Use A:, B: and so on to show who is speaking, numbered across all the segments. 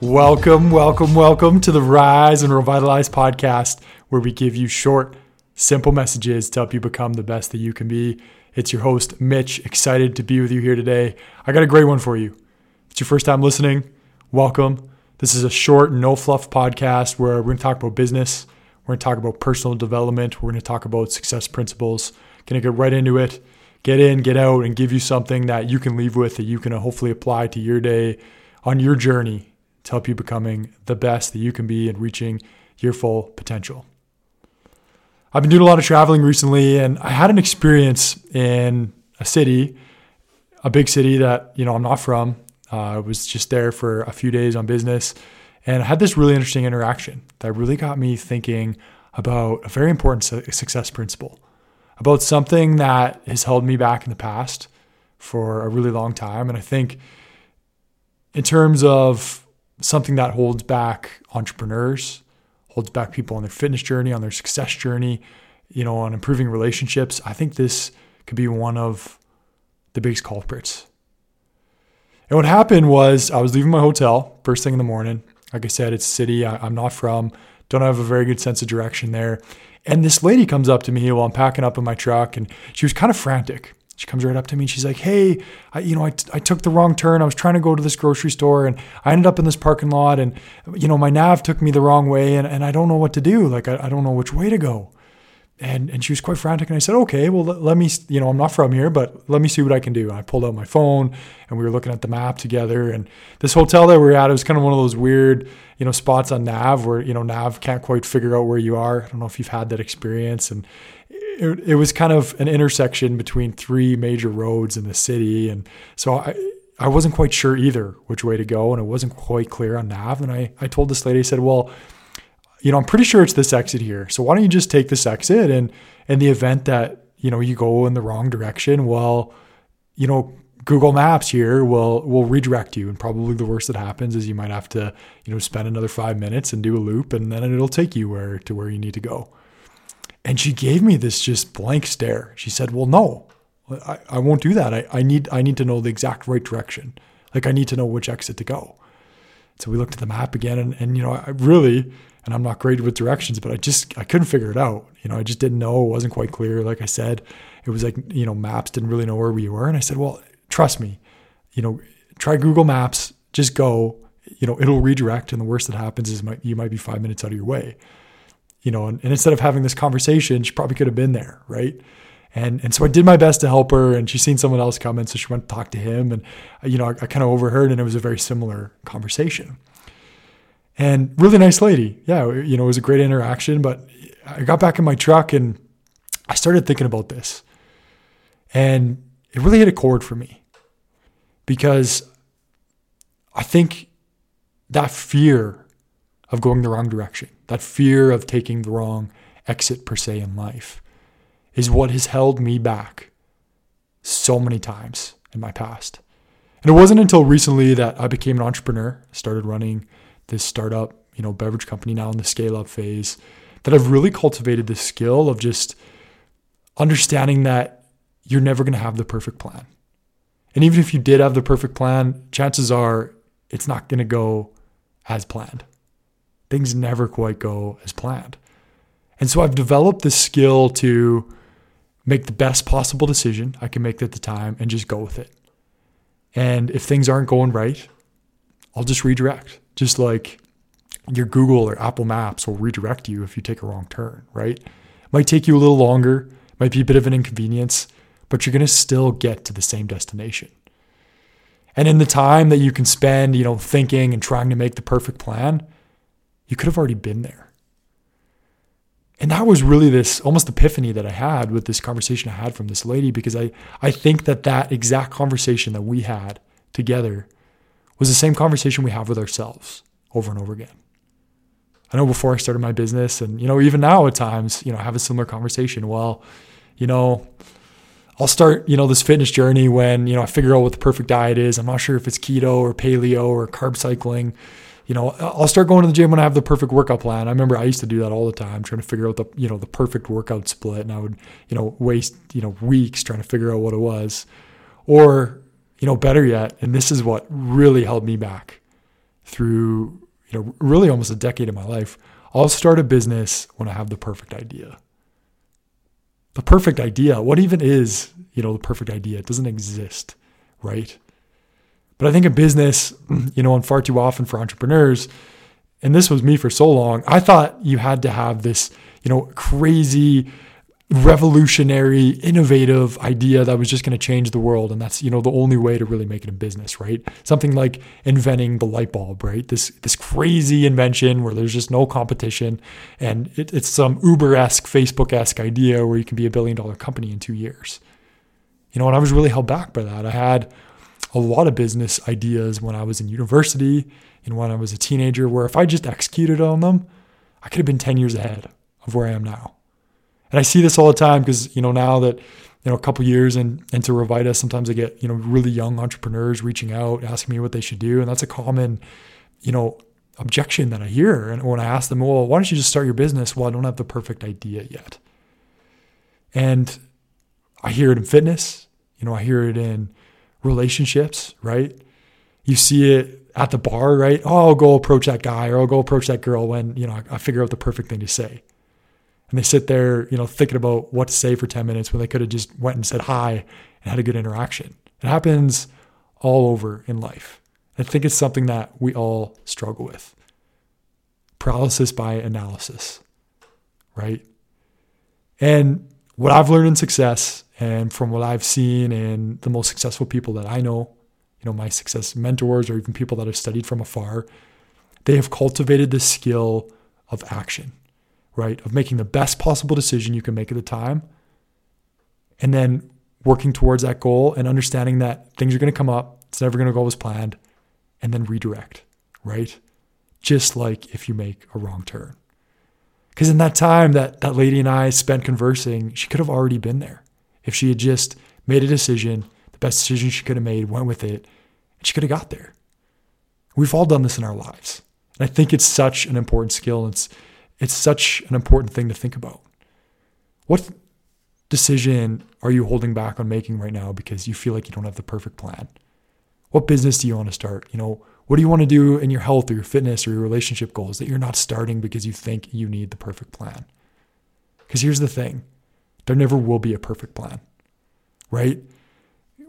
A: Welcome, welcome, welcome to the Rise and Revitalize podcast, where we give you short, simple messages to help you become the best that you can be. It's your host, Mitch, excited to be with you here today. I got a great one for you. If it's your first time listening, welcome. This is a short, no fluff podcast where we're going to talk about business, we're going to talk about personal development, we're going to talk about success principles. Going to get right into it, get in, get out, and give you something that you can leave with that you can hopefully apply to your day on your journey to help you becoming the best that you can be and reaching your full potential. I've been doing a lot of traveling recently and I had an experience in a city, a big city that, you know, I'm not from. Uh, I was just there for a few days on business and I had this really interesting interaction that really got me thinking about a very important success principle, about something that has held me back in the past for a really long time. And I think in terms of something that holds back entrepreneurs, holds back people on their fitness journey, on their success journey, you know, on improving relationships. I think this could be one of the biggest culprits. And what happened was I was leaving my hotel first thing in the morning. Like I said, it's a city I, am not from, don't have a very good sense of direction there. And this lady comes up to me while I'm packing up in my truck and she was kind of frantic. She comes right up to me and she's like, Hey, I, you know, I, I took the wrong turn. I was trying to go to this grocery store and I ended up in this parking lot and, you know, my nav took me the wrong way and, and I don't know what to do. Like, I, I don't know which way to go. And, and she was quite frantic. And I said, okay, well, let, let me, you know, I'm not from here, but let me see what I can do. And I pulled out my phone and we were looking at the map together. And this hotel that we are at, it was kind of one of those weird, you know, spots on Nav where, you know, Nav can't quite figure out where you are. I don't know if you've had that experience. And it, it was kind of an intersection between three major roads in the city. And so I, I wasn't quite sure either which way to go. And it wasn't quite clear on Nav. And I, I told this lady, I said, well, you know, I'm pretty sure it's this exit here. So why don't you just take this exit? And in the event that, you know, you go in the wrong direction, well, you know, Google Maps here will will redirect you, and probably the worst that happens is you might have to, you know, spend another five minutes and do a loop, and then it'll take you where to where you need to go. And she gave me this just blank stare. She said, Well, no, I, I won't do that. I, I need I need to know the exact right direction. Like I need to know which exit to go. So we looked at the map again and, and you know, I really, and I'm not great with directions, but I just I couldn't figure it out. You know, I just didn't know. It wasn't quite clear. Like I said, it was like, you know, maps didn't really know where we were. And I said, Well, trust me, you know, try Google Maps, just go, you know, it'll redirect. And the worst that happens is you might be five minutes out of your way you know, and, and instead of having this conversation, she probably could have been there, right? And and so I did my best to help her, and she seen someone else come, coming, so she went to talk to him, and you know, I, I kind of overheard, and it was a very similar conversation. And really nice lady, yeah, you know, it was a great interaction. But I got back in my truck, and I started thinking about this, and it really hit a chord for me because I think that fear of going the wrong direction, that fear of taking the wrong exit per se in life, is what has held me back so many times in my past. And it wasn't until recently that I became an entrepreneur, started running this startup, you know, beverage company now in the scale up phase, that I've really cultivated the skill of just understanding that you're never going to have the perfect plan. And even if you did have the perfect plan, chances are it's not going to go as planned things never quite go as planned. And so I've developed the skill to make the best possible decision I can make at the time and just go with it. And if things aren't going right, I'll just redirect. Just like your Google or Apple Maps will redirect you if you take a wrong turn, right? Might take you a little longer, might be a bit of an inconvenience, but you're going to still get to the same destination. And in the time that you can spend, you know, thinking and trying to make the perfect plan, you could have already been there. And that was really this almost epiphany that I had with this conversation I had from this lady because I, I think that that exact conversation that we had together was the same conversation we have with ourselves over and over again. I know before I started my business and, you know, even now at times, you know, I have a similar conversation. Well, you know, I'll start, you know, this fitness journey when, you know, I figure out what the perfect diet is. I'm not sure if it's keto or paleo or carb cycling you know, I'll start going to the gym when I have the perfect workout plan. I remember I used to do that all the time, trying to figure out the, you know, the perfect workout split. And I would, you know, waste, you know, weeks trying to figure out what it was. Or, you know, better yet, and this is what really held me back through, you know, really almost a decade of my life. I'll start a business when I have the perfect idea. The perfect idea, what even is, you know, the perfect idea? It doesn't exist, right? But I think in business, you know, and far too often for entrepreneurs, and this was me for so long, I thought you had to have this, you know, crazy, revolutionary, innovative idea that was just going to change the world. And that's, you know, the only way to really make it a business, right? Something like inventing the light bulb, right? This, this crazy invention where there's just no competition. And it, it's some Uber esque, Facebook esque idea where you can be a billion dollar company in two years. You know, and I was really held back by that. I had a lot of business ideas when I was in university and when I was a teenager, where if I just executed on them, I could have been 10 years ahead of where I am now. And I see this all the time because, you know, now that, you know, a couple years in, into Revita, sometimes I get, you know, really young entrepreneurs reaching out, asking me what they should do. And that's a common, you know, objection that I hear. And when I ask them, well, why don't you just start your business? Well, I don't have the perfect idea yet. And I hear it in fitness, you know, I hear it in relationships, right? You see it at the bar, right? Oh, I'll go approach that guy or I'll go approach that girl when, you know, I figure out the perfect thing to say. And they sit there, you know, thinking about what to say for 10 minutes when they could have just went and said hi and had a good interaction. It happens all over in life. I think it's something that we all struggle with. Paralysis by analysis, right? And what I've learned in success and from what I've seen and the most successful people that I know, you know, my success mentors or even people that I've studied from afar, they have cultivated the skill of action, right? Of making the best possible decision you can make at the time. And then working towards that goal and understanding that things are going to come up. It's never going to go as planned. And then redirect, right? Just like if you make a wrong turn. Because in that time that that lady and I spent conversing, she could have already been there if she had just made a decision, the best decision she could have made, went with it, and she could have got there. We've all done this in our lives. And I think it's such an important skill. It's it's such an important thing to think about. What decision are you holding back on making right now because you feel like you don't have the perfect plan? What business do you want to start? You know, what do you want to do in your health or your fitness or your relationship goals that you're not starting because you think you need the perfect plan? Because here's the thing there never will be a perfect plan, right?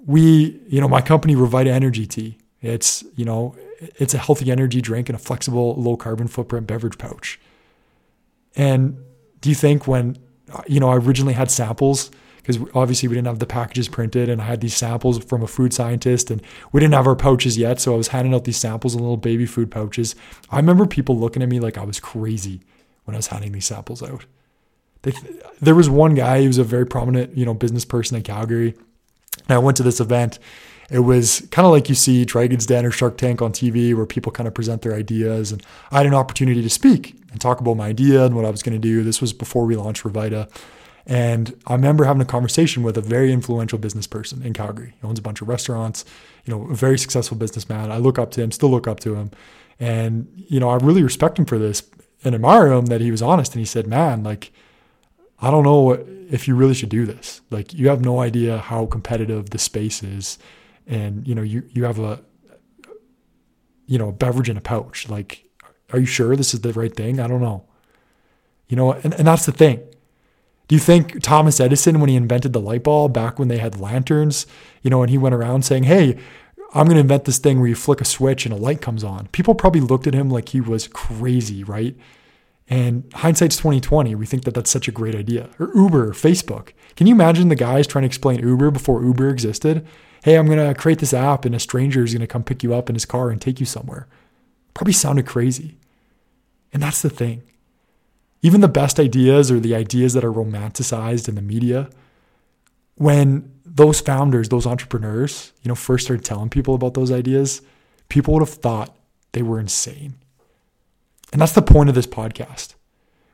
A: We, you know, my company, Revita Energy Tea, it's, you know, it's a healthy energy drink and a flexible, low carbon footprint beverage pouch. And do you think when, you know, I originally had samples, because obviously we didn't have the packages printed and I had these samples from a food scientist and we didn't have our pouches yet. So I was handing out these samples in little baby food pouches. I remember people looking at me like I was crazy when I was handing these samples out. They, there was one guy, he was a very prominent, you know, business person in Calgary. And I went to this event. It was kind of like you see Dragon's Den or Shark Tank on TV, where people kind of present their ideas. And I had an opportunity to speak and talk about my idea and what I was going to do. This was before we launched Revita. And I remember having a conversation with a very influential business person in Calgary. He owns a bunch of restaurants, you know, a very successful businessman. I look up to him, still look up to him. And, you know, I really respect him for this and admire him that he was honest. And he said, man, like, I don't know if you really should do this. Like you have no idea how competitive the space is, and you know you you have a you know a beverage in a pouch. Like, are you sure this is the right thing? I don't know. You know, and, and that's the thing. Do you think Thomas Edison, when he invented the light bulb back when they had lanterns, you know, and he went around saying, "Hey, I'm going to invent this thing where you flick a switch and a light comes on." People probably looked at him like he was crazy, right? And hindsight's 2020. We think that that's such a great idea. Or Uber, Facebook. Can you imagine the guys trying to explain Uber before Uber existed? Hey, I'm going to create this app and a stranger is going to come pick you up in his car and take you somewhere. Probably sounded crazy. And that's the thing. Even the best ideas or the ideas that are romanticized in the media, when those founders, those entrepreneurs, you know, first started telling people about those ideas, people would have thought they were insane. And that's the point of this podcast.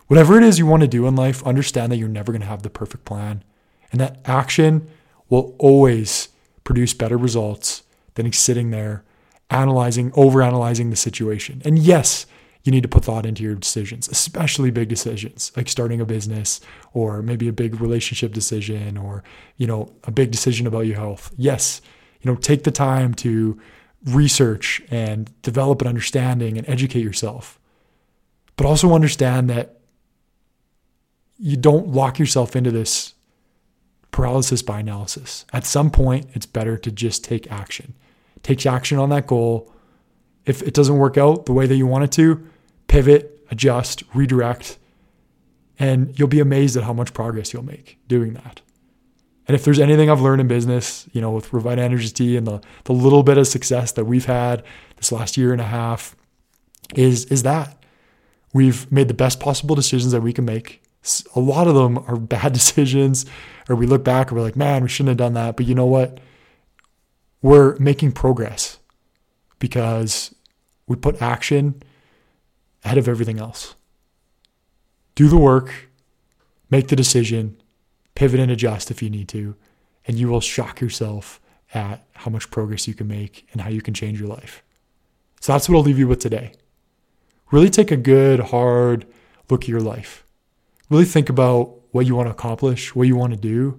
A: Whatever it is you want to do in life, understand that you're never going to have the perfect plan and that action will always produce better results than sitting there analyzing, overanalyzing the situation. And yes, you need to put thought into your decisions, especially big decisions like starting a business or maybe a big relationship decision or, you know, a big decision about your health. Yes, you know, take the time to research and develop an understanding and educate yourself. But also understand that you don't lock yourself into this paralysis by analysis. At some point, it's better to just take action. Take action on that goal. If it doesn't work out the way that you want it to, pivot, adjust, redirect, and you'll be amazed at how much progress you'll make doing that. And if there's anything I've learned in business, you know, with Revita Energy and the, the little bit of success that we've had this last year and a half, is is that we've made the best possible decisions that we can make. A lot of them are bad decisions, or we look back and we're like, man, we shouldn't have done that. But you know what? We're making progress because we put action ahead of everything else. Do the work, make the decision, pivot and adjust if you need to, and you will shock yourself at how much progress you can make and how you can change your life. So that's what I'll leave you with today. Really take a good, hard look at your life. Really think about what you want to accomplish, what you want to do.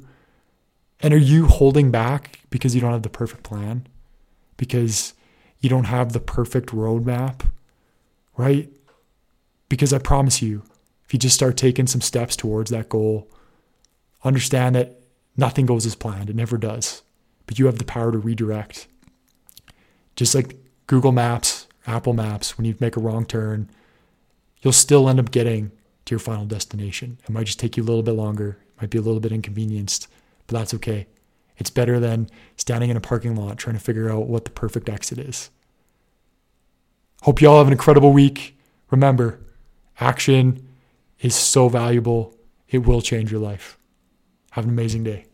A: And are you holding back because you don't have the perfect plan? Because you don't have the perfect roadmap, right? Because I promise you, if you just start taking some steps towards that goal, understand that nothing goes as planned. It never does. But you have the power to redirect. Just like Google Maps, Apple Maps, when you make a wrong turn, you'll still end up getting to your final destination. It might just take you a little bit longer, it might be a little bit inconvenienced, but that's okay. It's better than standing in a parking lot trying to figure out what the perfect exit is. Hope you all have an incredible week. Remember, action is so valuable, it will change your life. Have an amazing day.